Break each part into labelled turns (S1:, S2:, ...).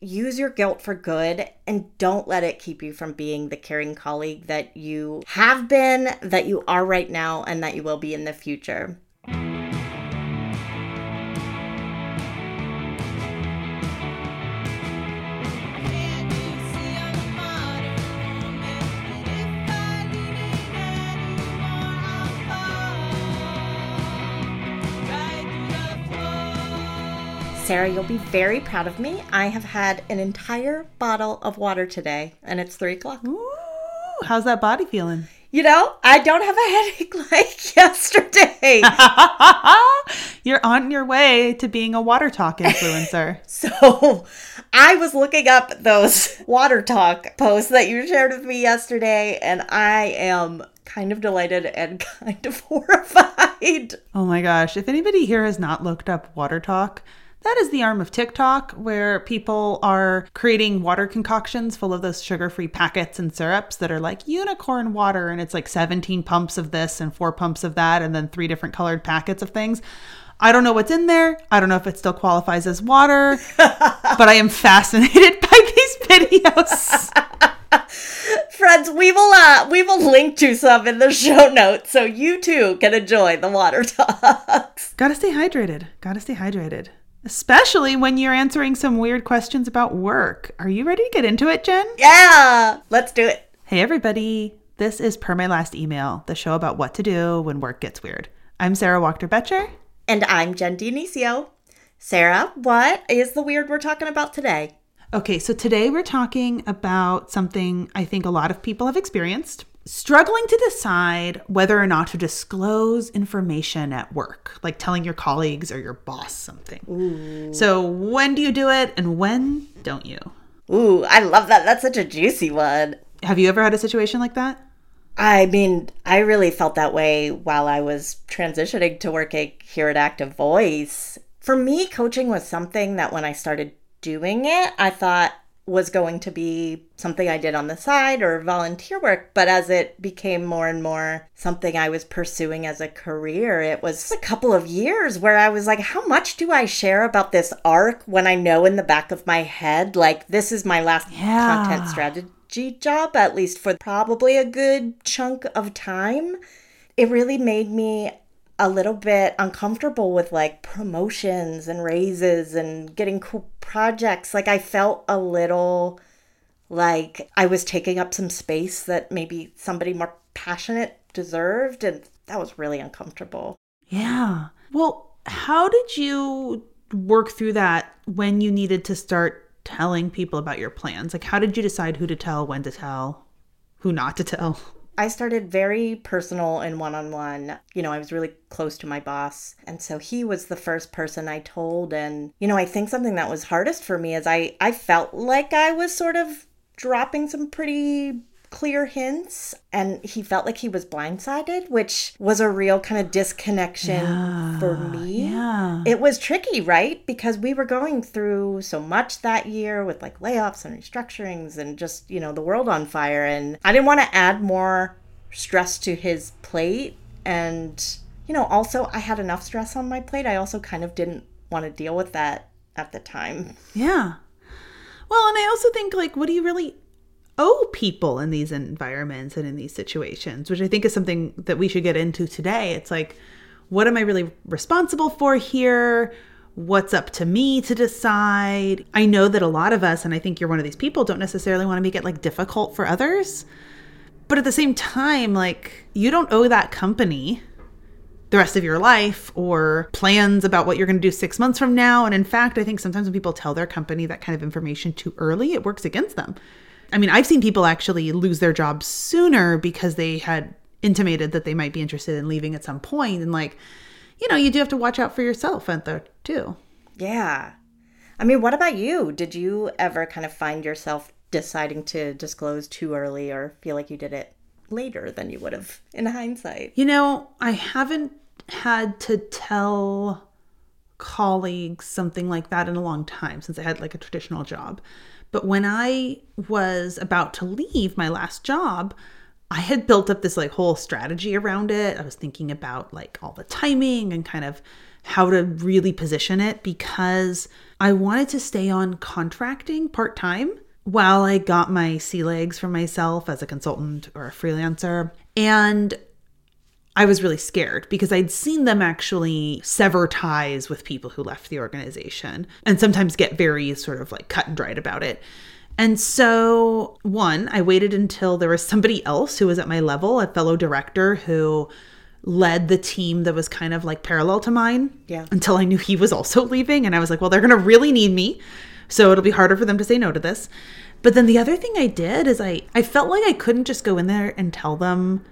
S1: use your guilt for good and don't let it keep you from being the caring colleague that you have been, that you are right now, and that you will be in the future. Sara, you'll be very proud of me. I have had an entire bottle of water today, and it's three o'clock.
S2: Ooh, how's that body feeling?
S1: You know, I don't have a headache like yesterday.
S2: You're on your way to being a WaterTok influencer.
S1: so I was looking up those WaterTok posts that you shared with me yesterday, and I am kind of delighted and kind of horrified.
S2: Oh my gosh. If anybody here has not looked up WaterTok, that is the arm of TikTok where people are creating water concoctions full of those sugar free packets and syrups that are like unicorn water. And it's like 17 pumps of this and four pumps of that, and then three different colored packets of things. I don't know what's in there. I don't know if it still qualifies as water, but I am fascinated by these videos.
S1: Friends, we will uh we will link to some in the show notes so you too can enjoy the WaterToks.
S2: Gotta stay hydrated. Gotta stay hydrated especially when you're answering some weird questions about work. Are you ready to get into it, Jen?
S1: Yeah, let's do it.
S2: Hey, everybody. This is Per My Last Email, the show about what to do when work gets weird. I'm Sara Wachter-Boettcher.
S1: And I'm Jen Dionisio. Sara, what is the weird we're talking about today?
S2: Okay, so today we're talking about something I think a lot of people have experienced struggling to decide whether or not to disclose information at work, like telling your colleagues or your boss something. Ooh. So, when do you do it and when don't you?
S1: Ooh, I love that. That's such a juicy one.
S2: Have you ever had a situation like that?
S1: I mean, I really felt that way while I was transitioning to working here at Active Voice. For me, coaching was something that when I started doing it, I thought was going to be something I did on the side or volunteer work. But as it became more and more something I was pursuing as a career, it was a couple of years where I was like, how much do I share about this arc when I know in the back of my head, like, this is my last yeah. content strategy job, at least for probably a good chunk of time? It really made me a little bit uncomfortable with like promotions and raises and getting cool projects. Like I felt a little like I was taking up some space that maybe somebody more passionate deserved. And that was really uncomfortable.
S2: Yeah. Well, how did you work through that when you needed to start telling people about your plans? Like, how did you decide who to tell, when to tell, who not to tell?
S1: I started very personal and one on one. You know, I was really close to my boss. And so he was the first person I told. And, you know, I think something that was hardest for me is I, I felt like I was sort of dropping some pretty clear hints and he felt like he was blindsided which was a real kind of disconnection yeah, for me. yeah. It was tricky right? Because we were going through so much that year with like layoffs and restructurings and just you know the world on fire and i didn't want to add more stress to his plate. And you know also i had enough stress on my plate. I also kind of didn't want to deal with that at the time.
S2: Yeah. Well and i also think like what do you really owe people in these environments and in these situations, which I think is something that we should get into today. It's like, what am I really responsible for here? What's up to me to decide? I know that a lot of us, and I think you're one of these people, don't necessarily want to make it like difficult for others. But at the same time, like, you don't owe that company the rest of your life or plans about what you're going to do six months from now. And in fact, I think sometimes when people tell their company that kind of information too early, it works against them I mean, I've seen people actually lose their jobs sooner because they had intimated that they might be interested in leaving at some point. And like you know you do have to watch out for yourself and there too.
S1: Yeah. I mean what about you? Did you ever kind of find yourself deciding to disclose too early or feel like you did it later than you would have in hindsight?
S2: You know i haven't had to tell colleagues something like that in a long time since i had like a traditional job but when I was about to leave my last job, I had built up this like whole strategy around it. I was thinking about like all the timing and kind of how to really position it because I wanted to stay on contracting part time while I got my sea legs for myself as a consultant or a freelancer. And I was really scared because I'd seen them actually sever ties with people who left the organization and sometimes get very sort of like cut and dried about it. And so, one, I waited until there was somebody else who was at my level, a fellow director who led the team that was kind of like parallel to mine.
S1: Yeah.
S2: Until I knew he was also leaving. And I was like, well, they're going to really need me. So it'll be harder for them to say no to this. But then the other thing I did is I, I felt like I couldn't just go in there and tell them,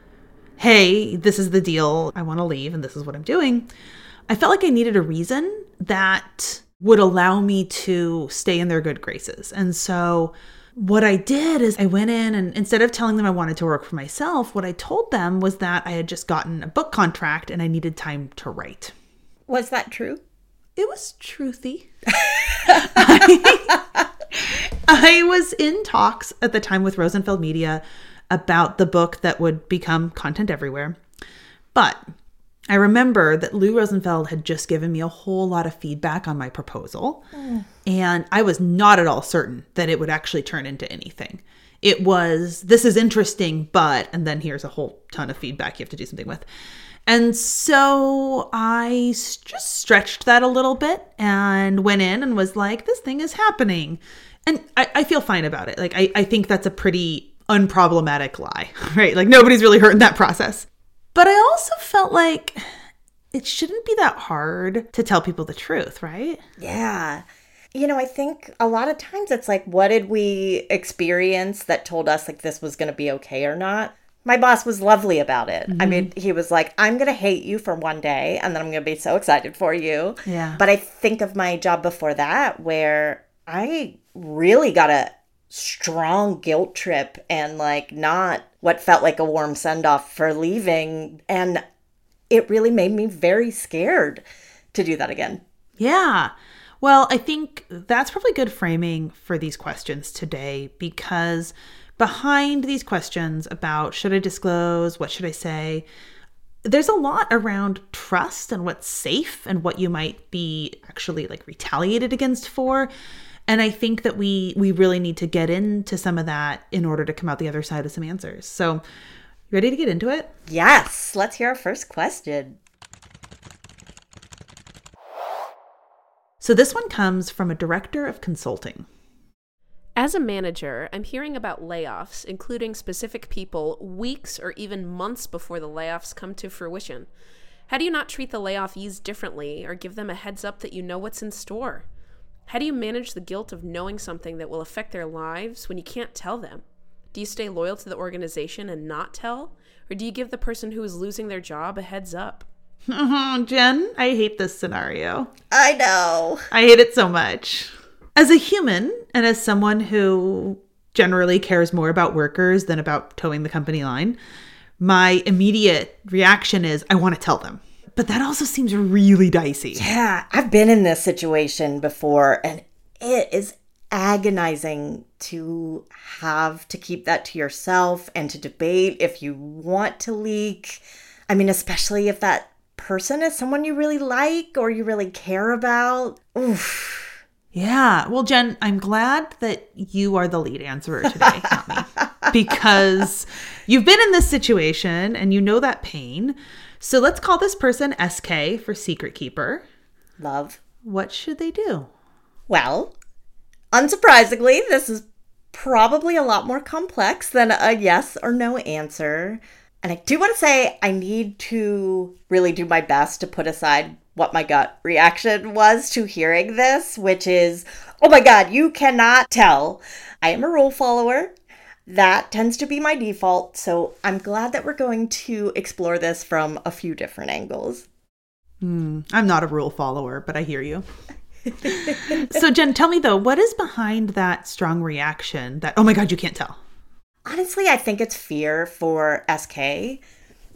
S2: hey, this is the deal. I want to leave and this is what I'm doing. I felt like I needed a reason that would allow me to stay in their good graces. And so what I did is I went in and instead of telling them I wanted to work for myself, what I told them was that I had just gotten a book contract and I needed time to write.
S1: Was that true?
S2: It was truthy. I, I was in talks at the time with Rosenfeld Media about the book that would become content everywhere. But I remember that Lou Rosenfeld had just given me a whole lot of feedback on my proposal, mm. and I was not at all certain that it would actually turn into anything. It was, this is interesting, but, and then here's a whole ton of feedback you have to do something with. And so I just stretched that a little bit and went in and was like, this thing is happening. And I, I feel fine about it. Like, I, I think that's a pretty unproblematic lie, right? Like nobody's really hurt in that process. But I also felt like it shouldn't be that hard to tell people the truth, right?
S1: Yeah. You know, I think a lot of times it's like, what did we experience that told us like this was going to be okay or not? My boss was lovely about it. Mm-hmm. I mean, he was like, I'm going to hate you for one day and then I'm going to be so excited for you.
S2: Yeah.
S1: But I think of my job before that where I really got a strong guilt trip and like not what felt like a warm send off for leaving. And it really made me very scared to do that again.
S2: Yeah. Well, I think that's probably good framing for these questions today because behind these questions about should I disclose, what should I say, there's a lot around trust and what's safe and what you might be actually like retaliated against for and i think that we we really need to get into some of that in order to come out the other side with some answers so ready to get into it
S1: yes let's hear our first question
S2: so this one comes from a director of consulting
S3: as a manager, I'm hearing about layoffs, including specific people, weeks or even months before the layoffs come to fruition. How do you not treat the layoffees differently or give them a heads up that you know what's in store? How do you manage the guilt of knowing something that will affect their lives when you can't tell them? Do you stay loyal to the organization and not tell? Or do you give the person who is losing their job a heads up?
S2: Oh, Jen, I hate this scenario.
S1: I know.
S2: I hate it so much. As a human and as someone who generally cares more about workers than about toeing the company line, my immediate reaction is I want to tell them but that also seems really dicey.
S1: Yeah, I've been in this situation before and it is agonizing to have to keep that to yourself and to debate if you want to leak. I mean, especially if that person is someone you really like or you really care about. Oof.
S2: Yeah. Well, Jen, I'm glad that you are the lead answerer today, not me. Because you've been in this situation and you know that pain. So let's call this person SK for secret keeper.
S1: Love.
S2: What should they do?
S1: Well, unsurprisingly, this is probably a lot more complex than a yes or no answer. And I do want to say I need to really do my best to put aside what my gut reaction was to hearing this, which is, oh my God, you cannot tell. I am a rule follower that tends to be my default. So I'm glad that we're going to explore this from a few different angles.
S2: Mm, I'm not a rule follower, but I hear you. so, Jen, tell me though, what is behind that strong reaction that, oh my God, you can't tell?
S1: Honestly, I think it's fear for SK.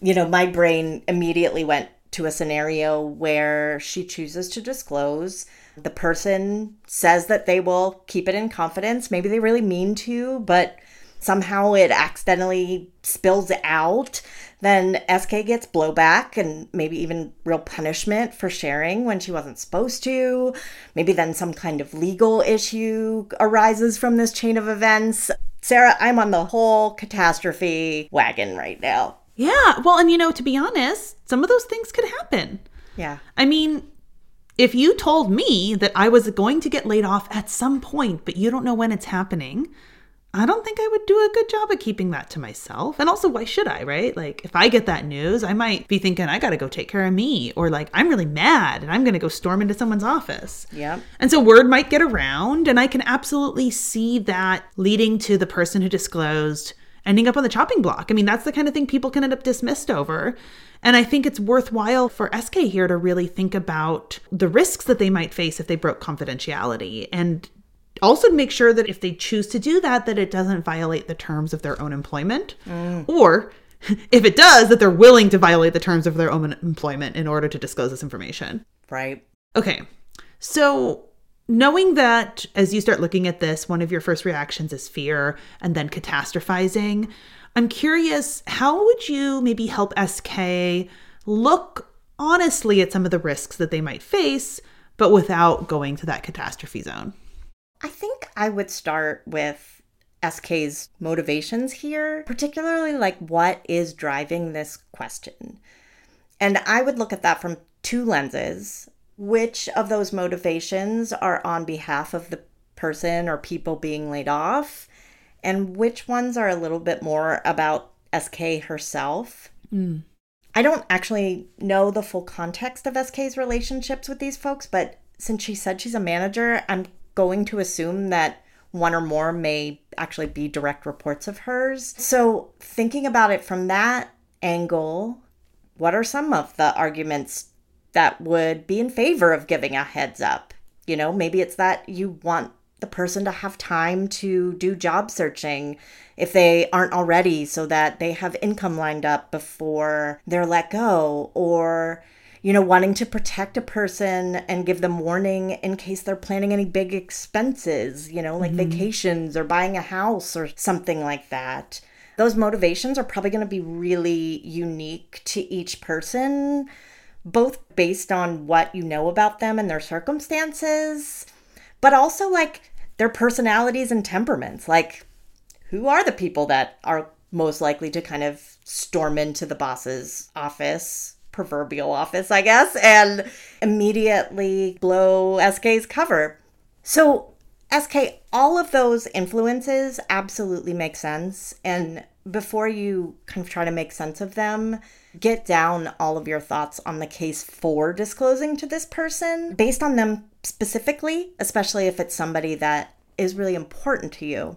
S1: You know, my brain immediately went to a scenario where she chooses to disclose. The person says that they will keep it in confidence. Maybe they really mean to, but somehow it accidentally spills out, then SK gets blowback and maybe even real punishment for sharing when she wasn't supposed to. Maybe then some kind of legal issue arises from this chain of events. Sara, I'm on the whole catastrophe wagon right now.
S2: Yeah. Well, and you know, to be honest, some of those things could happen.
S1: Yeah.
S2: I mean, if you told me that I was going to get laid off at some point, but you don't know when it's happening, I don't think I would do a good job of keeping that to myself. And also, why should I, right? Like, if I get that news, I might be thinking, I got to go take care of me. Or, like, I'm really mad and I'm going to go storm into someone's office.
S1: Yeah.
S2: And so, word might get around. And I can absolutely see that leading to the person who disclosed ending up on the chopping block. I mean, that's the kind of thing people can end up dismissed over. And I think it's worthwhile for SK here to really think about the risks that they might face if they broke confidentiality and also make sure that if they choose to do that that it doesn't violate the terms of their own employment or if it does that they're willing to violate the terms of their own employment in order to disclose this information.
S1: Right.
S2: okay. So knowing that as you start looking at this one of your first reactions is fear and then catastrophizing i'm curious how would you maybe help sk look honestly at some of the risks that they might face but without going to that catastrophe zone
S1: I think I would start with SK's motivations here, particularly like what is driving this question. And I would look at that from two lenses. Which of those motivations are on behalf of the person or people being laid off? And which ones are a little bit more about SK herself? Hmm. I don't actually know the full context of SK's relationships with these folks, but since she said she's a manager, I'm going to assume that one or more may actually be direct reports of hers. So, thinking about it from that angle, what are some of the arguments that would be in favor of giving a heads up? You know, maybe it's that you want the person to have time to do job searching if they aren't already so that they have income lined up before they're let go or you know wanting to protect a person and give them warning in case they're planning any big expenses you know like mm-hmm. vacations or buying a house or something like that. Those motivations are probably going to be really unique to each person both based on what you know about them and their circumstances but also like their personalities and temperaments. Like, who are the people that are most likely to kind of storm into the boss's office, proverbial office, I guess, and immediately blow SK's cover? So, SK, all of those influences absolutely make sense. And before you kind of try to make sense of them, get down all of your thoughts on the case for disclosing to this person based on them specifically, especially if it's somebody that is really important to you.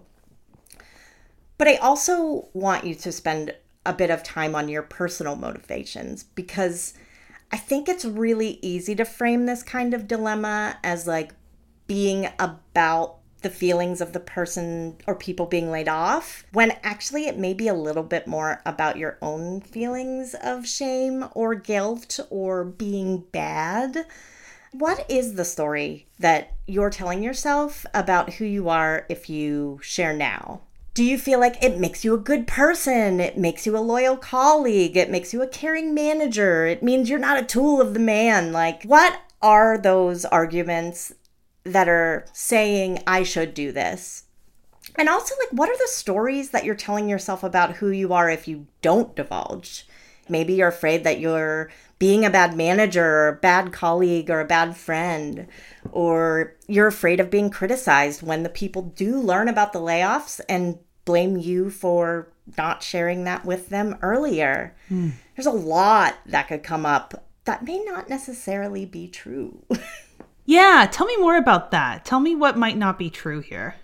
S1: But I also want you to spend a bit of time on your personal motivations because I think it's really easy to frame this kind of dilemma as like being about the feelings of the person or people being laid off when actually it may be a little bit more about your own feelings of shame or guilt or being bad. What is the story that you're telling yourself about who you are if you share now? Do you feel like it makes you a good person? It makes you a loyal colleague? It makes you a caring manager? It means you're not a tool of the man? Like, what are those arguments that are saying I should do this? And also, like, what are the stories that you're telling yourself about who you are if you don't divulge? Maybe you're afraid that you're being a bad manager or a bad colleague or a bad friend, or you're afraid of being criticized when the people do learn about the layoffs and blame you for not sharing that with them earlier. Hmm. There's a lot that could come up that may not necessarily be true.
S2: Yeah, tell me more about that. Tell me what might not be true here.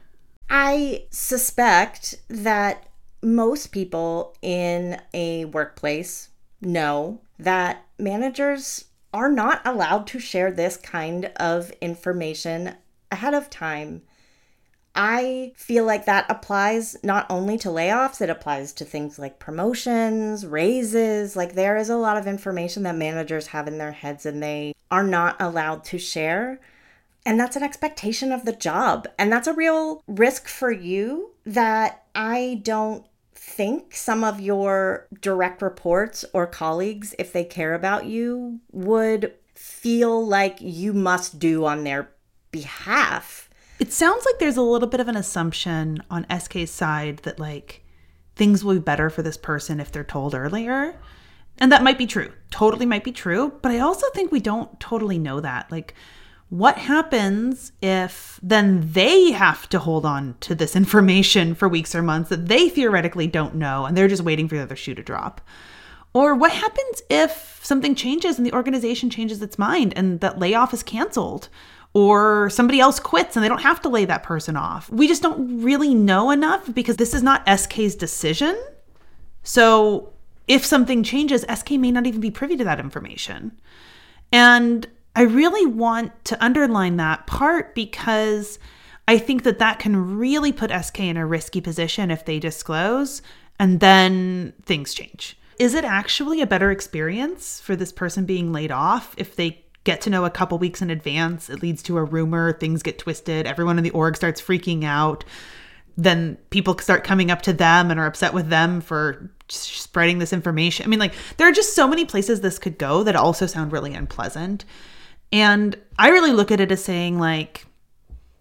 S1: I suspect that most people in a workplace know that managers are not allowed to share this kind of information ahead of time. I feel like that applies not only to layoffs, it applies to things like promotions, raises. Like, there is a lot of information that managers have in their heads and they are not allowed to share. And that's an expectation of the job. And that's a real risk for you that I don't think some of your direct reports or colleagues, if they care about you, would feel like you must do on their behalf.
S2: It sounds like there's a little bit of an assumption on SK's side that, like, things will be better for this person if they're told earlier. And that might be true. Totally might be true. But I also think we don't totally know that. Like, what happens if then they have to hold on to this information for weeks or months that they theoretically don't know and they're just waiting for the other shoe to drop? Or what happens if something changes and the organization changes its mind and that layoff is canceled? Or somebody else quits and they don't have to lay that person off. We just don't really know enough because this is not SK's decision. So if something changes, SK may not even be privy to that information. And I really want to underline that part because I think that that can really put SK in a risky position if they disclose and then things change. Is it actually a better experience for this person being laid off if they get to know a couple weeks in advance? It leads to a rumor, things get twisted, everyone in the org starts freaking out. Then people start coming up to them and are upset with them for spreading this information. I mean, like, there are just so many places this could go that also sound really unpleasant. And I really look at it as saying, like,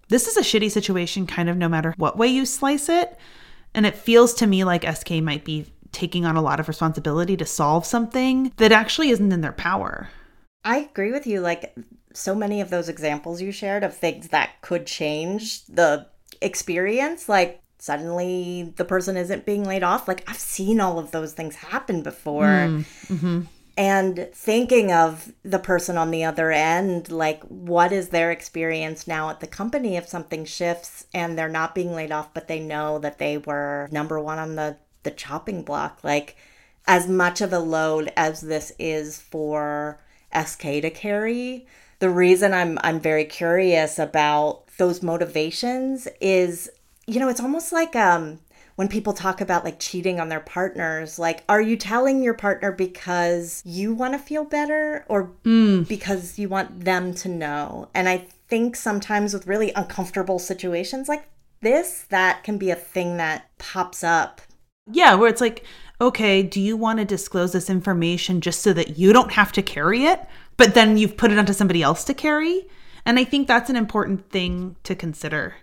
S2: this is a shitty situation, kind of no matter what way you slice it. And it feels to me like SK might be taking on a lot of responsibility to solve something that actually isn't in their power.
S1: I agree with you. Like, so many of those examples you shared of things that could change the experience, like, suddenly the person isn't being laid off. Like, I've seen all of those things happen before. Mm, mm-hmm and thinking of the person on the other end like what is their experience now at the company if something shifts and they're not being laid off but they know that they were number one on the the chopping block? Like as much of a load as this is for sk to carry the reason i'm i'm very curious about those motivations is you know it's almost like um when people talk about like cheating on their partners, like, are you telling your partner because you want to feel better or mm. because you want them to know? And I think sometimes with really uncomfortable situations like this, that can be a thing that pops up.
S2: Yeah, where it's like, okay, do you want to disclose this information just so that you don't have to carry it, but then you've put it onto somebody else to carry? And I think that's an important thing to consider.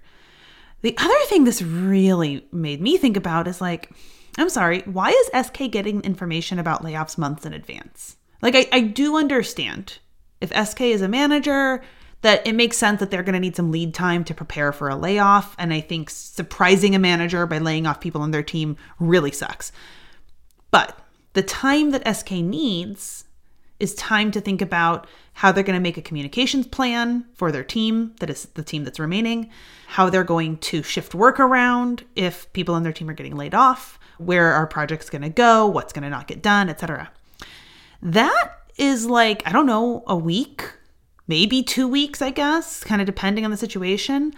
S2: The other thing this really made me think about is like, I'm sorry, why is SK getting information about layoffs months in advance? Like, I, I do understand if SK is a manager, that it makes sense that they're going to need some lead time to prepare for a layoff. And I think surprising a manager by laying off people on their team really sucks. But the time that SK needs is time to think about how they're going to make a communications plan for their team, that is the team that's remaining, how they're going to shift work around if people on their team are getting laid off, where our project's going to go, what's going to not get done, etc. That is like, I don't know, a week, maybe 2 weeks, I guess, kind of depending on the situation.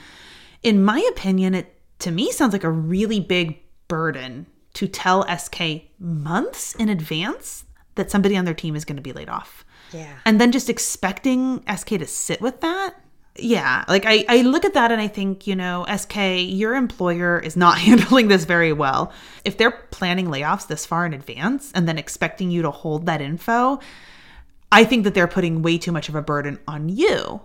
S2: In my opinion, it to me sounds like a really big burden to tell SK months in advance that somebody on their team is going to be laid off.
S1: Yeah.
S2: And then just expecting SK to sit with that. Yeah. Like I, I look at that and I think, you know, SK, your employer is not handling this very well. If they're planning layoffs this far in advance and then expecting you to hold that info, I think that they're putting way too much of a burden on you.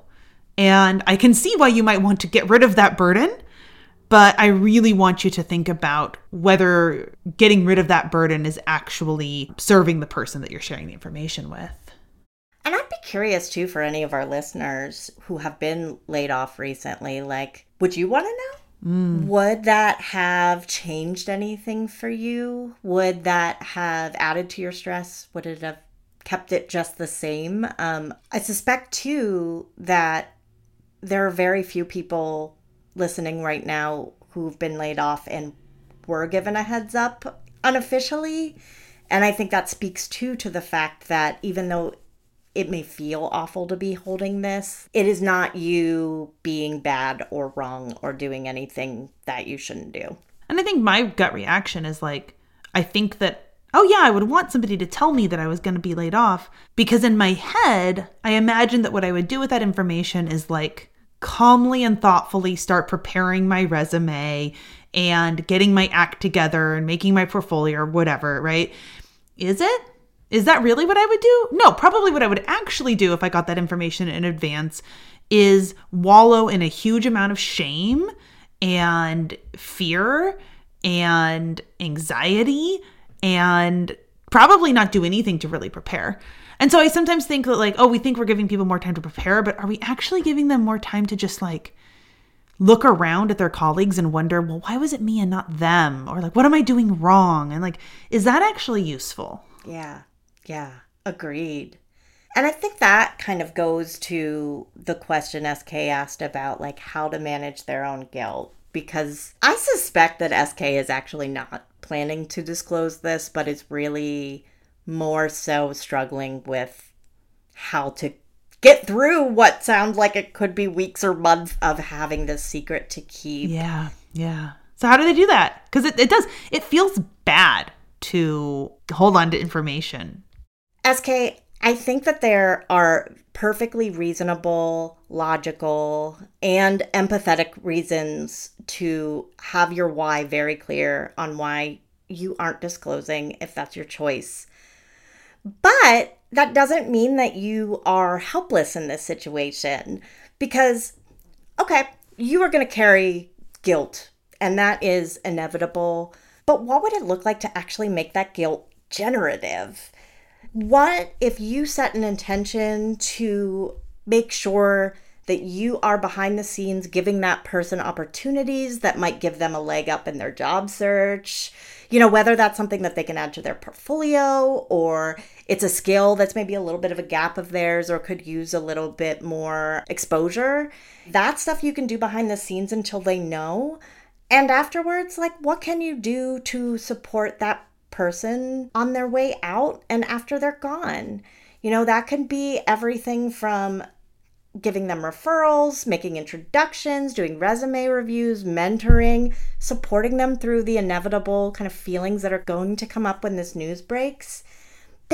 S2: And I can see why you might want to get rid of that burden but I really want you to think about whether getting rid of that burden is actually serving the person that you're sharing the information with.
S1: And I'd be curious too for any of our listeners who have been laid off recently. Like, would you want to know? Mm. Would that have changed anything for you? Would that have added to your stress? Would it have kept it just the same? Um, I suspect too that there are very few people listening right now who've been laid off and were given a heads up unofficially. And I think that speaks too to the fact that even though it may feel awful to be holding this, it is not you being bad or wrong or doing anything that you shouldn't do.
S2: And I think my gut reaction is like, I think that, oh yeah, I would want somebody to tell me that I was going to be laid off because in my head, I imagine that what I would do with that information is like, calmly and thoughtfully start preparing my resume and getting my act together and making my portfolio or whatever, right? Is it? Is that really what I would do? No, probably what I would actually do if I got that information in advance is wallow in a huge amount of shame and fear and anxiety and probably not do anything to really prepare. And so I sometimes think that, like, oh, we think we're giving people more time to prepare, but are we actually giving them more time to just like look around at their colleagues and wonder, well, why was it me and not them? Or like, what am I doing wrong? And like, is that actually useful?
S1: Yeah. Yeah. Agreed. And I think that kind of goes to the question SK asked about like how to manage their own guilt because I suspect that SK is actually not planning to disclose this, but is really more so struggling with how to get through what sounds like it could be weeks or months of having this secret to keep.
S2: Yeah, yeah. So how do they do that? Because it, it does, it feels bad to hold on to information.
S1: SK, I think that there are perfectly reasonable, logical, and empathetic reasons to have your why very clear on why you aren't disclosing if that's your choice. But that doesn't mean that you are helpless in this situation because, okay, you are going to carry guilt and that is inevitable. But what would it look like to actually make that guilt generative? What if you set an intention to make sure that you are behind the scenes giving that person opportunities that might give them a leg up in their job search? You know, whether that's something that they can add to their portfolio or it's a skill that's maybe a little bit of a gap of theirs or could use a little bit more exposure. That stuff you can do behind the scenes until they know. And afterwards, like, what can you do to support that person on their way out and after they're gone? You know, that can be everything from giving them referrals, making introductions, doing resume reviews, mentoring, supporting them through the inevitable kind of feelings that are going to come up when this news breaks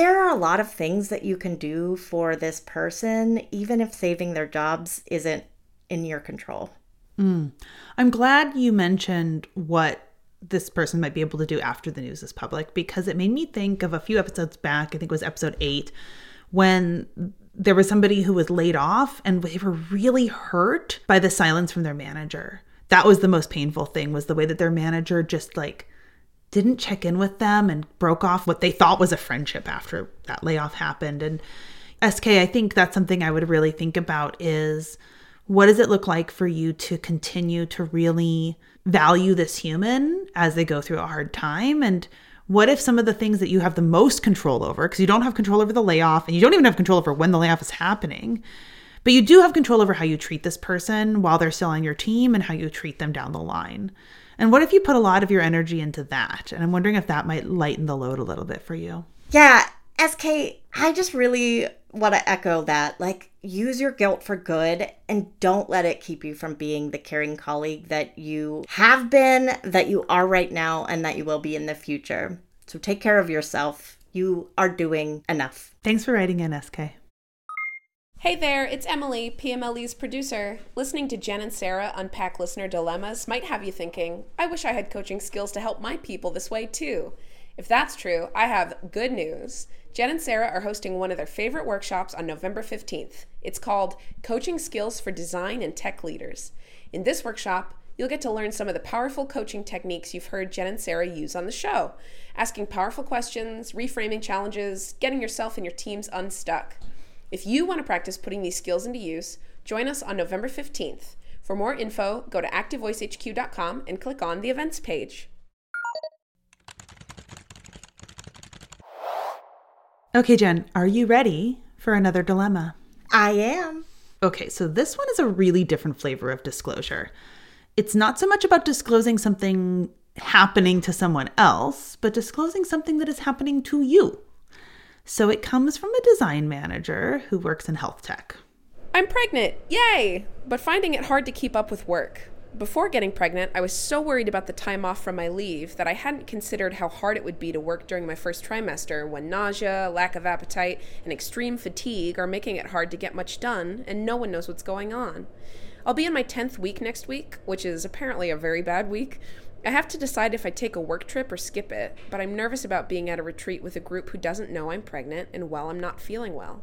S1: there are a lot of things that you can do for this person, even if saving their jobs isn't in your control.
S2: Mm. I'm glad you mentioned what this person might be able to do after the news is public because it made me think of a few episodes back. I think it was episode eight when there was somebody who was laid off and they were really hurt by the silence from their manager. That was the most painful thing was the way that their manager just like didn't check in with them and broke off what they thought was a friendship after that layoff happened. And SK, I think that's something I would really think about is what does it look like for you to continue to really value this human as they go through a hard time? And what if some of the things that you have the most control over, because you don't have control over the layoff and you don't even have control over when the layoff is happening, but you do have control over how you treat this person while they're still on your team and how you treat them down the line. And what if you put a lot of your energy into that? And I'm wondering if that might lighten the load a little bit for you.
S1: Yeah, SK, I just really want to echo that. Like, use your guilt for good and don't let it keep you from being the caring colleague that you have been, that you are right now, and that you will be in the future. So take care of yourself. You are doing enough.
S2: Thanks for writing in, SK.
S3: Hey there, it's Emily, PMLE's producer. Listening to Jen and Sara unpack listener dilemmas might have you thinking, I wish I had coaching skills to help my people this way too. If that's true, I have good news. Jen and Sara are hosting one of their favorite workshops on November 15th. It's called Coaching Skills for Design and Tech Leaders. In this workshop, you'll get to learn some of the powerful coaching techniques you've heard Jen and Sara use on the show asking powerful questions, reframing challenges, getting yourself and your teams unstuck. If you want to practice putting these skills into use, join us on November 15th. For more info, go to activevoicehq.com and click on the events page.
S2: Okay, Jen, are you ready for another dilemma?
S1: I am.
S2: Okay, so this one is a really different flavor of disclosure. It's not so much about disclosing something happening to someone else, but disclosing something that is happening to you. So it comes from a design manager who works in health tech.
S3: I'm pregnant, yay! But finding it hard to keep up with work. Before getting pregnant, I was so worried about the time off from my leave that I hadn't considered how hard it would be to work during my first trimester when nausea, lack of appetite, and extreme fatigue are making it hard to get much done and no one knows what's going on. I'll be in my 10th week next week, which is apparently a very bad week. I have to decide if I take a work trip or skip it, but I'm nervous about being at a retreat with a group who doesn't know I'm pregnant and well, I'm not feeling well.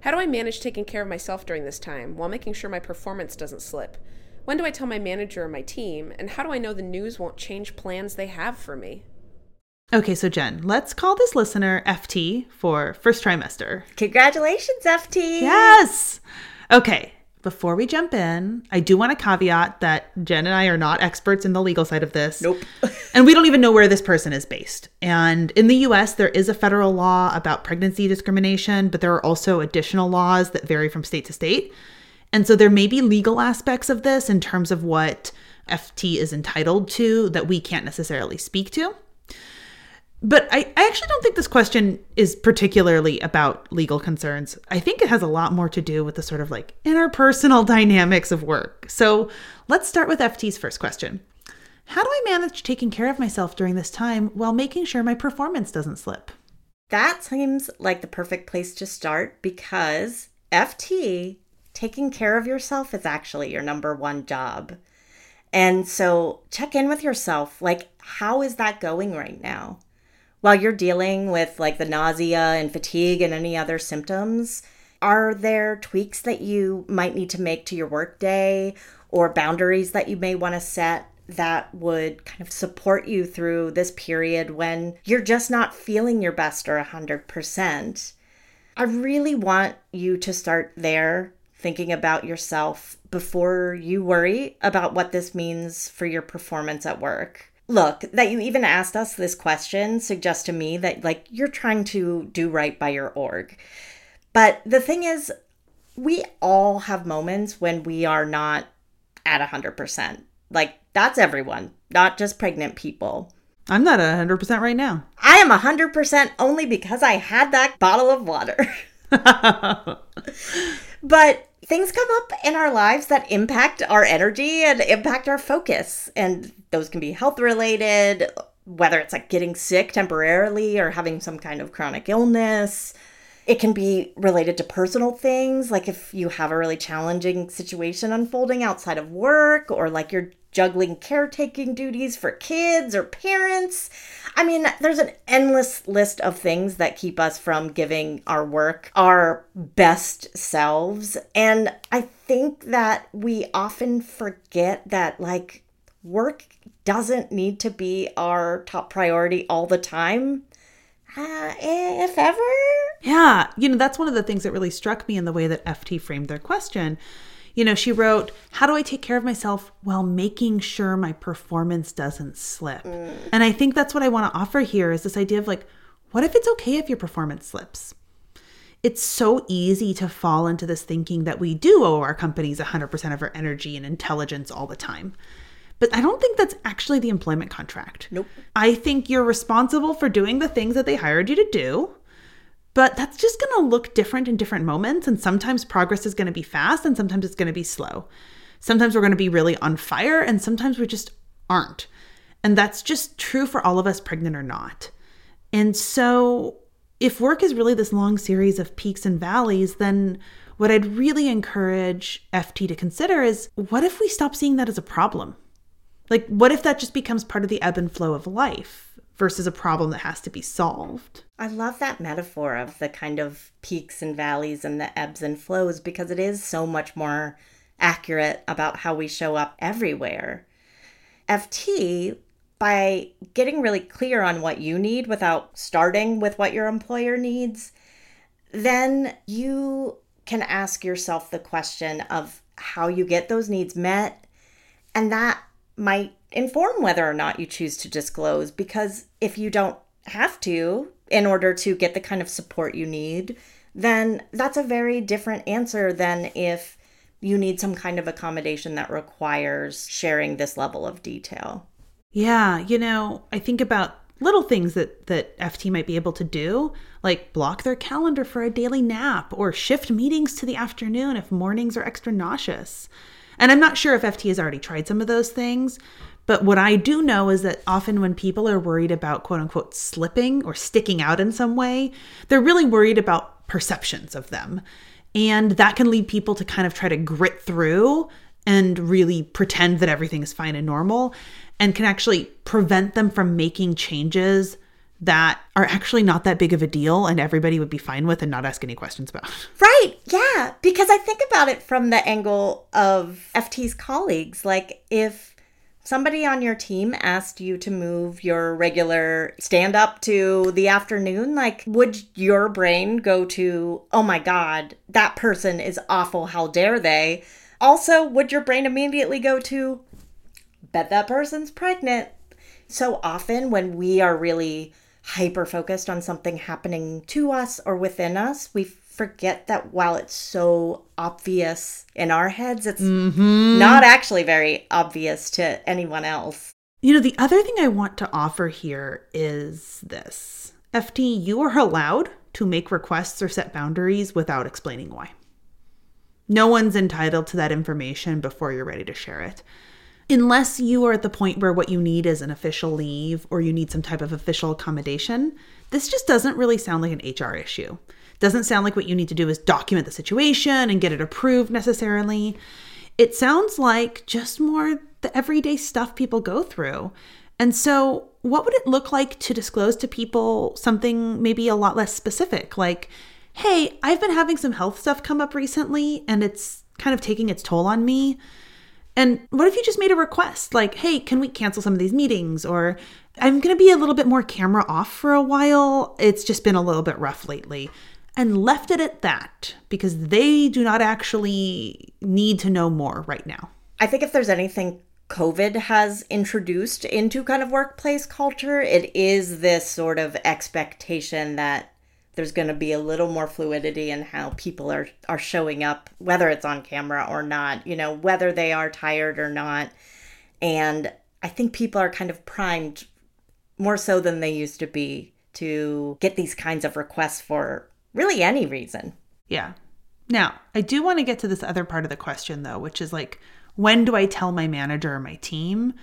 S3: How do I manage taking care of myself during this time while making sure my performance doesn't slip? When do I tell my manager or my team? And how do I know the news won't change plans they have for me?
S2: Okay, so Jen, let's call this listener FT for first trimester.
S1: Congratulations, FT.
S2: Yes. Okay, before we jump in, I do want to caveat that Jen and I are not experts in the legal side of this.
S1: Nope.
S2: and we don't even know where this person is based. And in the US, there is a federal law about pregnancy discrimination, but there are also additional laws that vary from state to state. And so there may be legal aspects of this in terms of what FT is entitled to that we can't necessarily speak to. But I, I actually don't think this question is particularly about legal concerns. I think it has a lot more to do with the sort of like interpersonal dynamics of work. So let's start with FT's first question How do I manage taking care of myself during this time while making sure my performance doesn't slip?
S1: That seems like the perfect place to start because FT, taking care of yourself is actually your number one job. And so check in with yourself. Like, how is that going right now? while you're dealing with like the nausea and fatigue and any other symptoms, are there tweaks that you might need to make to your workday or boundaries that you may want to set that would kind of support you through this period when you're just not feeling your best or 100%? I really want you to start there thinking about yourself before you worry about what this means for your performance at work. Look that you even asked us this question suggests to me that like you're trying to do right by your org. But the thing is we all have moments when we are not at 100% like that's everyone not just pregnant people.
S2: I'm not 100% right now.
S1: I am 100% only because i had that bottle of water but things come up in our lives that impact our energy and impact our focus. And those can be health related, whether it's like getting sick temporarily or having some kind of chronic illness. It can be related to personal things, like if you have a really challenging situation unfolding outside of work, or like you're juggling caretaking duties for kids or parents. I mean, there's an endless list of things that keep us from giving our work our best selves. And I think that we often forget that, like, work doesn't need to be our top priority all the time. Uh, if ever.
S2: Yeah, you know, that's one of the things that really struck me in the way that FT framed their question you know, she wrote, How do I take care of myself while making sure my performance doesn't slip? Mm. And I think that's what I want to offer here is this idea of like, what if it's okay if your performance slips? It's so easy to fall into this thinking that we do owe our companies 100% of our energy and intelligence all the time. But I don't think that's actually the employment contract.
S1: Nope.
S2: I think you're responsible for doing the things that they hired you to do. But that's just going to look different in different moments. And sometimes progress is going to be fast and sometimes it's going to be slow. Sometimes we're going to be really on fire and sometimes we just aren't. And that's just true for all of us, pregnant or not. And so, if work is really this long series of peaks and valleys, then what I'd really encourage FT to consider is what if we stop seeing that as a problem? Like, what if that just becomes part of the ebb and flow of life? Versus a problem that has to be solved.
S1: I love that metaphor of the kind of peaks and valleys and the ebbs and flows because it is so much more accurate about how we show up everywhere. FT, by getting really clear on what you need without starting with what your employer needs, then you can ask yourself the question of how you get those needs met. And that might inform whether or not you choose to disclose because if you don't have to in order to get the kind of support you need, then that's a very different answer than if you need some kind of accommodation that requires sharing this level of detail.
S2: Yeah, you know, I think about little things that that FT might be able to do, like block their calendar for a daily nap or shift meetings to the afternoon if mornings are extra nauseous. And I'm not sure if FT has already tried some of those things, but what I do know is that often when people are worried about quote unquote slipping or sticking out in some way, they're really worried about perceptions of them. And that can lead people to kind of try to grit through and really pretend that everything is fine and normal and can actually prevent them from making changes that are actually not that big of a deal and everybody would be fine with and not ask any questions about.
S1: Right. Yeah. Because I think about it from the angle of FT's colleagues. Like, if somebody on your team asked you to move your regular stand up to the afternoon, like, would your brain go to, oh my God, that person is awful. How dare they? Also, would your brain immediately go to, bet that person's pregnant? So often, when we are really hyper focused on something happening to us or within us, we forget that while it's so obvious in our heads, it's mm-hmm. not actually very obvious to anyone else.
S2: You know, the other thing I want to offer here is this FT, you are allowed to make requests or set boundaries without explaining why. No one's entitled to that information before you're ready to share it. Unless you are at the point where what you need is an official leave or you need some type of official accommodation, this just doesn't really sound like an HR issue. Doesn't sound like what you need to do is document the situation and get it approved necessarily. It sounds like just more the everyday stuff people go through. And so, what would it look like to disclose to people something maybe a lot less specific? Like, hey, I've been having some health stuff come up recently and it's kind of taking its toll on me. And what if you just made a request like, hey, can we cancel some of these meetings? Or I'm going to be a little bit more camera off for a while. It's just been a little bit rough lately. And left it at that because they do not actually need to know more right now.
S1: I think if there's anything COVID has introduced into kind of workplace culture, it is this sort of expectation that there's going to be a little more fluidity in how people are are showing up whether it's on camera or not, you know, whether they are tired or not. And I think people are kind of primed more so than they used to be to get these kinds of requests for really any reason.
S2: Yeah. Now, I do want to get to this other part of the question though, which is like, when do I tell my manager or my team?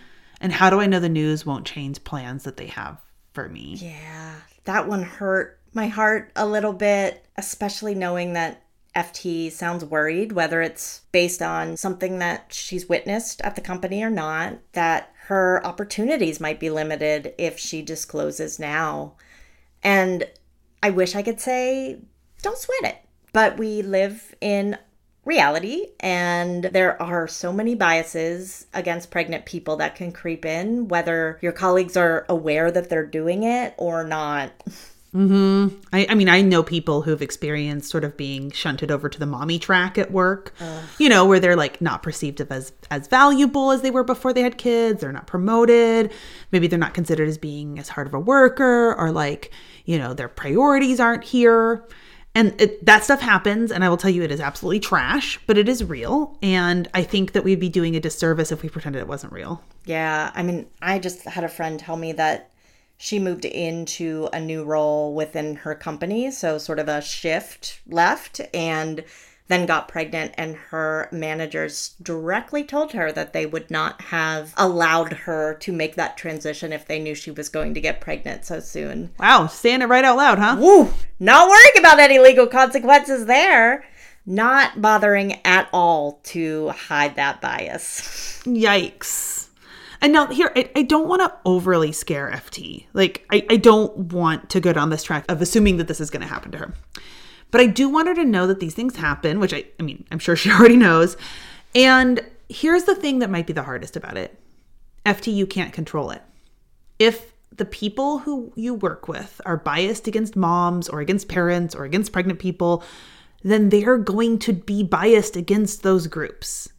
S2: And how do I know the news won't change plans that they have for me?
S1: Yeah, that one hurt my heart a little bit, especially knowing that FT sounds worried, whether it's based on something that she's witnessed at the company or not, that her opportunities might be limited if she discloses now. And I wish I could say, don't sweat it. But we live in reality, and there are so many biases against pregnant people that can creep in, whether your colleagues are aware that they're doing it or not.
S2: Mm-hmm. I, I mean, I know people who've experienced sort of being shunted over to the mommy track at work, you know, where they're like not perceived of as as valuable as they were before they had kids. They're not promoted. Maybe they're not considered as being as hard of a worker, or like, you know, their priorities aren't here. And it, that stuff happens, and I will tell you, it is absolutely trash, but it is real. And I think that we'd be doing a disservice if we pretended it wasn't real.
S1: Yeah, I mean, I just had a friend tell me that she moved into a new role within her company, so sort of a shift left, and then got pregnant. And her managers directly told her that they would not have allowed her to make that transition if they knew she was going to get pregnant so soon.
S2: Wow, saying it right out loud, huh?
S1: Woo! Not worrying about any legal consequences there. Not bothering at all to hide that bias.
S2: Yikes. And now here, I, I don't want to overly scare FT. Like, I, I don't want to go down this track of assuming that this is going to happen to her. But I do want her to know that these things happen, which I, I mean, I'm sure she already knows. And here's the thing that might be the hardest about it FT, you can't control it. If the people who you work with are biased against moms or against parents or against pregnant people, then they're going to be biased against those groups.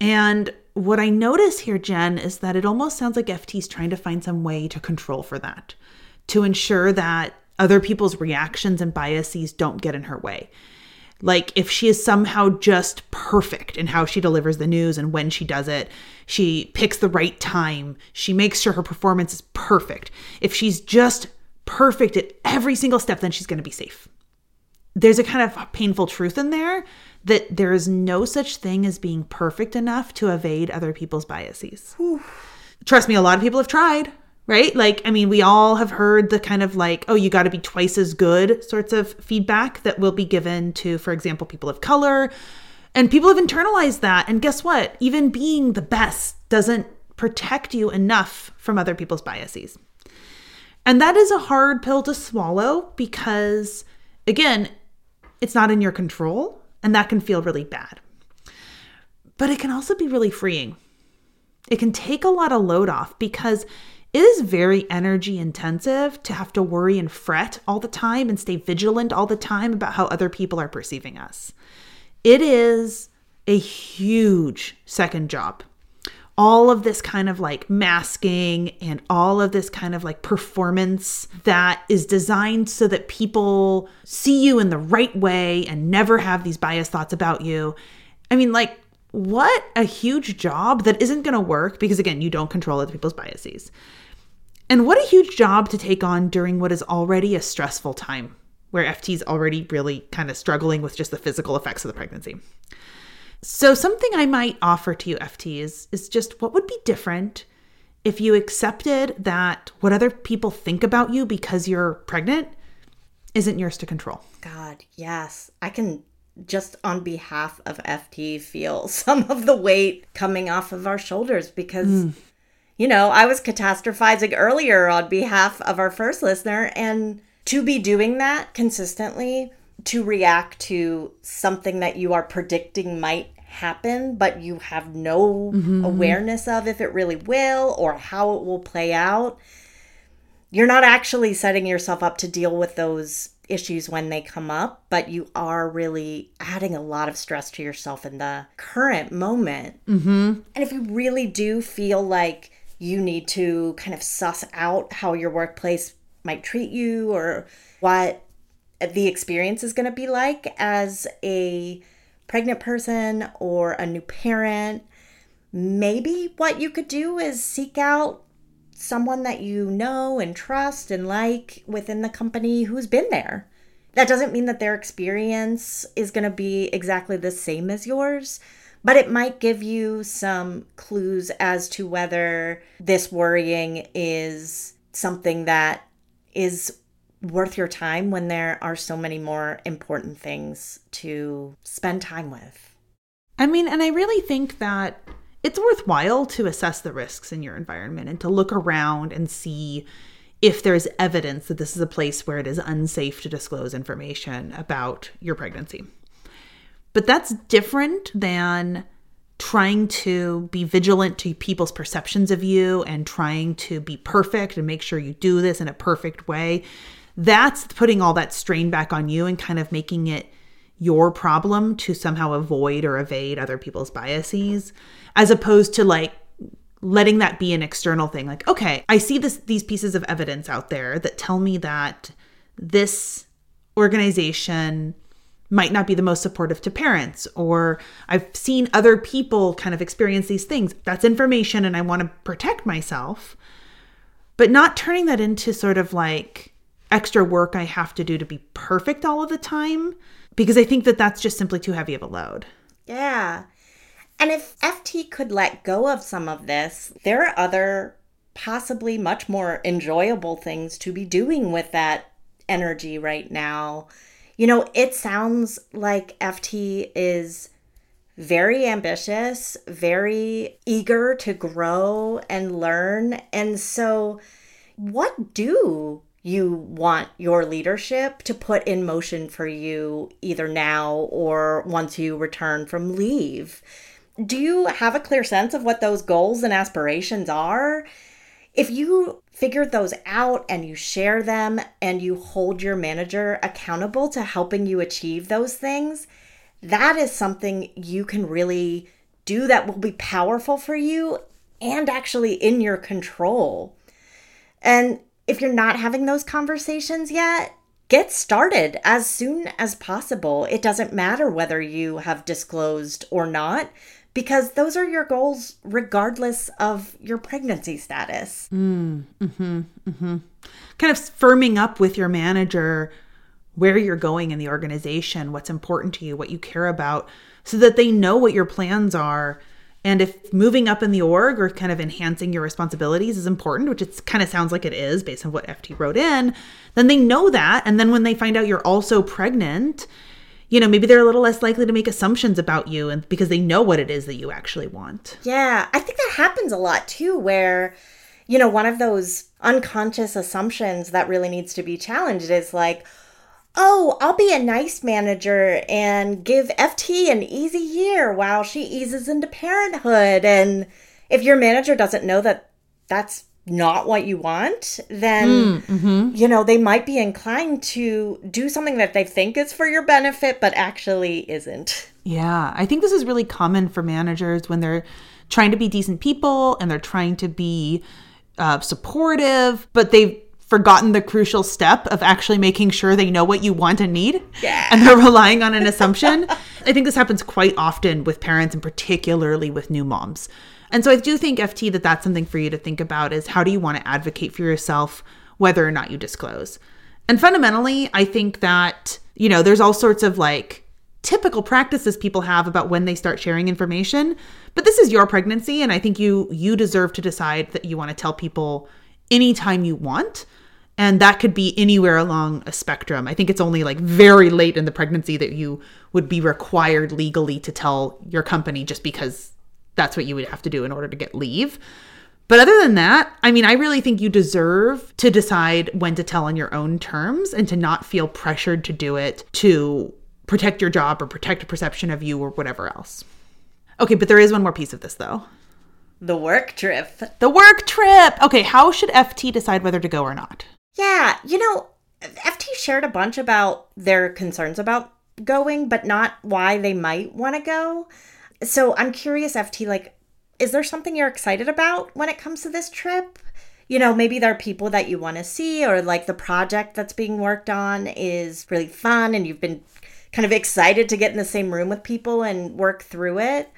S2: And what I notice here, Jen, is that it almost sounds like FT's trying to find some way to control for that, to ensure that other people's reactions and biases don't get in her way. Like if she is somehow just perfect in how she delivers the news and when she does it, she picks the right time, she makes sure her performance is perfect. If she's just perfect at every single step, then she's going to be safe. There's a kind of painful truth in there that there is no such thing as being perfect enough to evade other people's biases. Trust me, a lot of people have tried, right? Like, I mean, we all have heard the kind of like, oh, you got to be twice as good sorts of feedback that will be given to, for example, people of color. And people have internalized that. And guess what? Even being the best doesn't protect you enough from other people's biases. And that is a hard pill to swallow because, again, it's not in your control and that can feel really bad. But it can also be really freeing. It can take a lot of load off because it is very energy intensive to have to worry and fret all the time and stay vigilant all the time about how other people are perceiving us. It is a huge second job all of this kind of like masking and all of this kind of like performance that is designed so that people see you in the right way and never have these biased thoughts about you. I mean, like, what a huge job that isn't going to work because, again, you don't control other people's biases. And what a huge job to take on during what is already a stressful time where FT is already really kind of struggling with just the physical effects of the pregnancy. So, something I might offer to you, FT, is, is just what would be different if you accepted that what other people think about you because you're pregnant isn't yours to control.
S1: God, yes. I can just on behalf of FT feel some of the weight coming off of our shoulders because, mm. You know, I was catastrophizing earlier on behalf of our first listener. And to be doing that consistently, to react to something that you are predicting might happen, but you have no mm-hmm. awareness of if it really will or how it will play out, you're not actually setting yourself up to deal with those issues when they come up, but you are really adding a lot of stress to yourself in the current moment.
S2: Mm-hmm.
S1: And if you really do feel like you need to kind of suss out how your workplace might treat you or what the experience is going to be like as a pregnant person or a new parent, maybe what you could do is seek out someone that you know and trust and like within the company who's been there. That doesn't mean that their experience is going to be exactly the same as yours, but it might give you some clues as to whether this worrying is something that is worth your time when there are so many more important things to spend time with.
S2: I mean, and I really think that it's worthwhile to assess the risks in your environment and to look around and see if there's evidence that this is a place where it is unsafe to disclose information about your pregnancy. But that's different than trying to be vigilant to people's perceptions of you and trying to be perfect and make sure you do this in a perfect way. That's putting all that strain back on you and kind of making it your problem to somehow avoid or evade other people's biases as opposed to like letting that be an external thing like okay i see this these pieces of evidence out there that tell me that this organization might not be the most supportive to parents or i've seen other people kind of experience these things that's information and i want to protect myself but not turning that into sort of like extra work I have to do to be perfect all of the time because I think that that's just simply too heavy of a load.
S1: Yeah. And if FT could let go of some of this, there are other possibly much more enjoyable things to be doing with that energy right now. You know, it sounds like FT is very ambitious, very eager to grow and learn. And so, what do you want your leadership to put in motion for you either now or once you return from leave. Do you have a clear sense of what those goals and aspirations are? If you figure those out and you share them and you hold your manager accountable to helping you achieve those things, that is something you can really do that will be powerful for you and actually in your control. And if you're not having those conversations yet, get started as soon as possible. It doesn't matter whether you have disclosed or not because those are your goals regardless of your pregnancy status.
S2: Mm, mm-hmm, mm-hmm. Kind of firming up with your manager where you're going in the organization, what's important to you, what you care about, so that they know what your plans are and if moving up in the org or kind of enhancing your responsibilities is important, which it kind of sounds like it is based on what FT wrote in, then they know that. And then when they find out you're also pregnant, you know, maybe they're a little less likely to make assumptions about you and because they know what it is that you actually want.
S1: Yeah, I think that happens a lot too, where, you know, one of those unconscious assumptions that really needs to be challenged is like, oh, I'll be a nice manager and give FT an easy year while she eases into parenthood. And if your manager doesn't know that that's not what you want, then, you know, they might be inclined to do something that they think is for your benefit, but actually isn't.
S2: Yeah, I think this is really common for managers when they're trying to be decent people and they're trying to be uh, supportive, but they've forgotten the crucial step of actually making sure they know what you want and need.
S1: Yeah.
S2: And they're relying on an assumption. I think this happens quite often with parents and particularly with new moms. And so I do think, FT, that that's something for you to think about is how do you want to advocate for yourself, whether or not you disclose? And fundamentally, I think that, you know, there's all sorts of like typical practices people have about when they start sharing information, but this is your pregnancy and I think you you deserve to decide that you want to tell people anytime you want. And that could be anywhere along a spectrum. I think it's only like very late in the pregnancy that you would be required legally to tell your company just because that's what you would have to do in order to get leave. But other than that, I mean, I really think you deserve to decide when to tell on your own terms and to not feel pressured to do it to protect your job or protect a perception of you or whatever else. Okay, but there is one more piece of this though.
S1: The work trip.
S2: The work trip. Okay, how should FT decide whether to go or not?
S1: Yeah, you know, FT shared a bunch about their concerns about going, but not why they might want to go. So I'm curious, FT, like, is there something you're excited about when it comes to this trip? You know, maybe there are people that you want to see, or like the project that's being worked on is really fun and you've been kind of excited to get in the same room with people and work through it.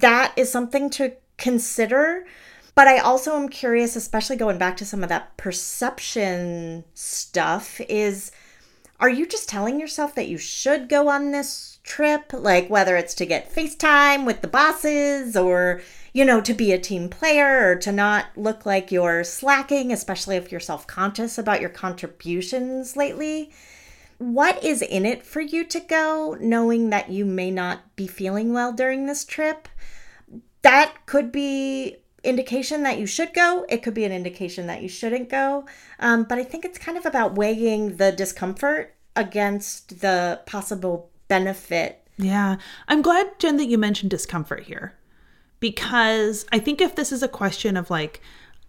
S1: That is something to consider. But I also am curious, especially going back to some of that perception stuff, is are you just telling yourself that you should go on this trip? Like whether it's to get FaceTime with the bosses or, you know, to be a team player or to not look like you're slacking, especially if you're self conscious about your contributions lately? What is in it for you to go, knowing that you may not be feeling well during this trip? That could be indication that you should go. It could be an indication that you shouldn't go. Um, but I think it's kind of about weighing the discomfort against the possible benefit.
S2: Yeah. I'm glad, Jen, that you mentioned discomfort here because I think if this is a question of like,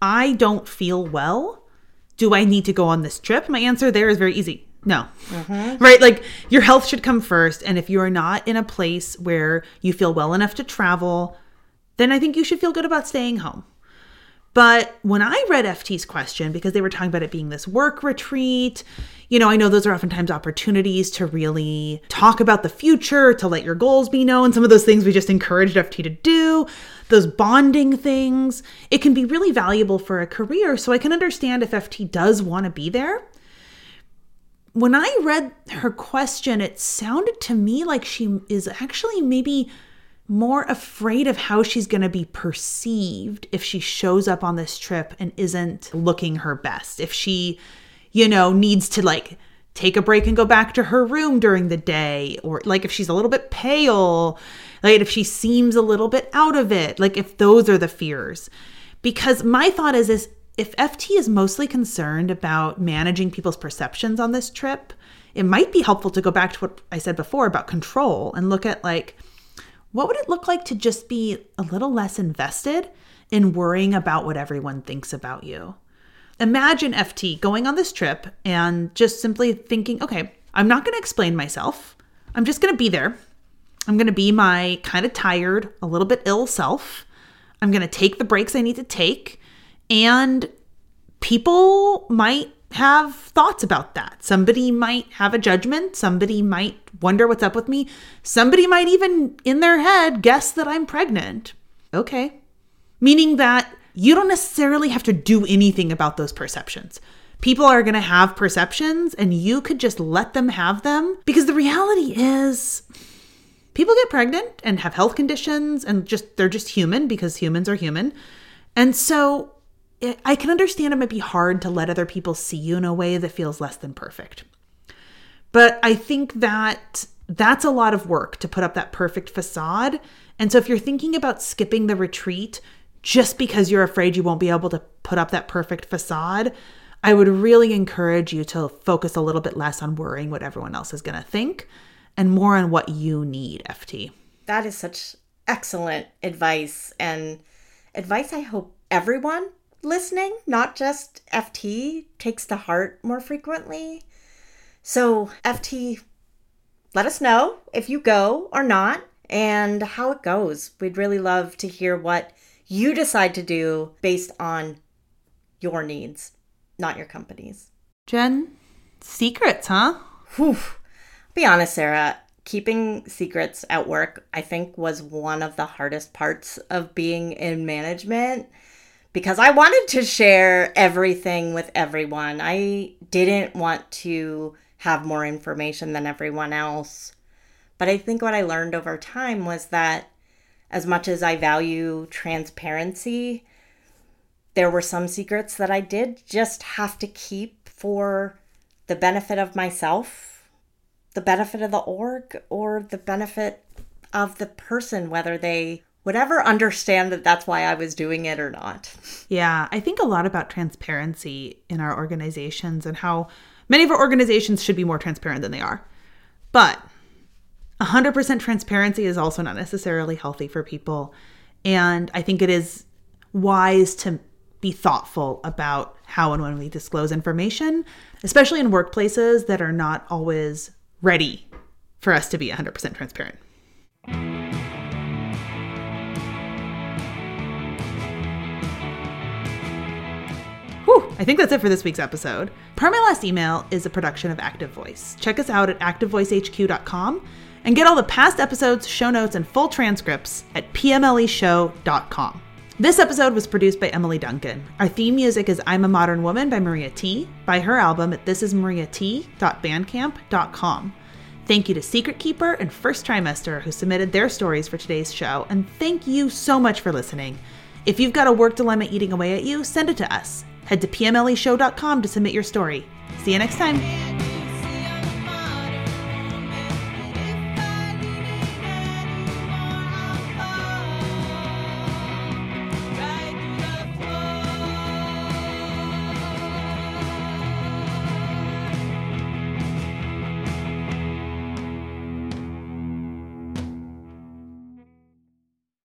S2: I don't feel well, do I need to go on this trip? My answer there is very easy. No. Mm-hmm. Right? Like your health should come first. And if you are not in a place where you feel well enough to travel, then I think you should feel good about staying home. But when I read FT's question, because they were talking about it being this work retreat, you know, I know those are oftentimes opportunities to really talk about the future, to let your goals be known, some of those things we just encouraged FT to do, those bonding things. It can be really valuable for a career. So I can understand if FT does want to be there. When I read her question, it sounded to me like she is actually maybe more afraid of how she's going to be perceived if she shows up on this trip and isn't looking her best. If she, you know, needs to like take a break and go back to her room during the day, or like if she's a little bit pale, like if she seems a little bit out of it, like if those are the fears. Because my thought is, is if FT is mostly concerned about managing people's perceptions on this trip, it might be helpful to go back to what I said before about control and look at like, what would it look like to just be a little less invested in worrying about what everyone thinks about you? Imagine FT going on this trip and just simply thinking, okay, I'm not going to explain myself. I'm just going to be there. I'm going to be my kind of tired, a little bit ill self. I'm going to take the breaks I need to take. And people might have thoughts about that. Somebody might have a judgment. Somebody might wonder what's up with me. Somebody might even, in their head, guess that I'm pregnant. Okay. Meaning that you don't necessarily have to do anything about those perceptions. People are going to have perceptions and you could just let them have them because the reality is people get pregnant and have health conditions and just they're just human because humans are human. And so it, I can understand it might be hard to let other people see you in a way that feels less than perfect. But I think that that's a lot of work to put up that perfect facade. And so if you're thinking about skipping the retreat just because you're afraid you won't be able to put up that perfect facade, I would really encourage you to focus a little bit less on worrying what everyone else is going to think and more on what you need, FT.
S1: That is such excellent advice and advice I hope everyone listening, not just FT, takes to heart more frequently. So, FT, let us know if you go or not and how it goes. We'd really love to hear what you decide to do based on your needs, not your company's.
S2: Jen, secrets, huh?
S1: Whew. Be honest, Sara, keeping secrets at work, I think, was one of the hardest parts of being in management because I wanted to share everything with everyone. I didn't want to have more information than everyone else. But I think what I learned over time was that as much as I value transparency, there were some secrets that I did just have to keep for the benefit of myself, the benefit of the org, or the benefit of the person, whether they would ever understand that that's why I was doing it or not.
S2: Yeah, I think a lot about transparency in our organizations and how many of our organizations should be more transparent than they are. But 100% transparency is also not necessarily healthy for people. And I think it is wise to be thoughtful about how and when we disclose information, especially in workplaces that are not always ready for us to be 100% transparent. I think that's it for this week's episode. Per My Last Email is a production of Active Voice. Check us out at activevoicehq.com and get all the past episodes, show notes, and full transcripts at pmleshow.com. This episode was produced by Emily Duncan. Our theme music is I'm a Modern Woman by Maria T. by her album at thisismariat.bandcamp.com. Thank you to Secret Keeper and First Trimester who submitted their stories for today's show, and thank you so much for listening. If you've got a work dilemma eating away at you, send it to us. Head to pmleshow.com to submit your story. See you next time.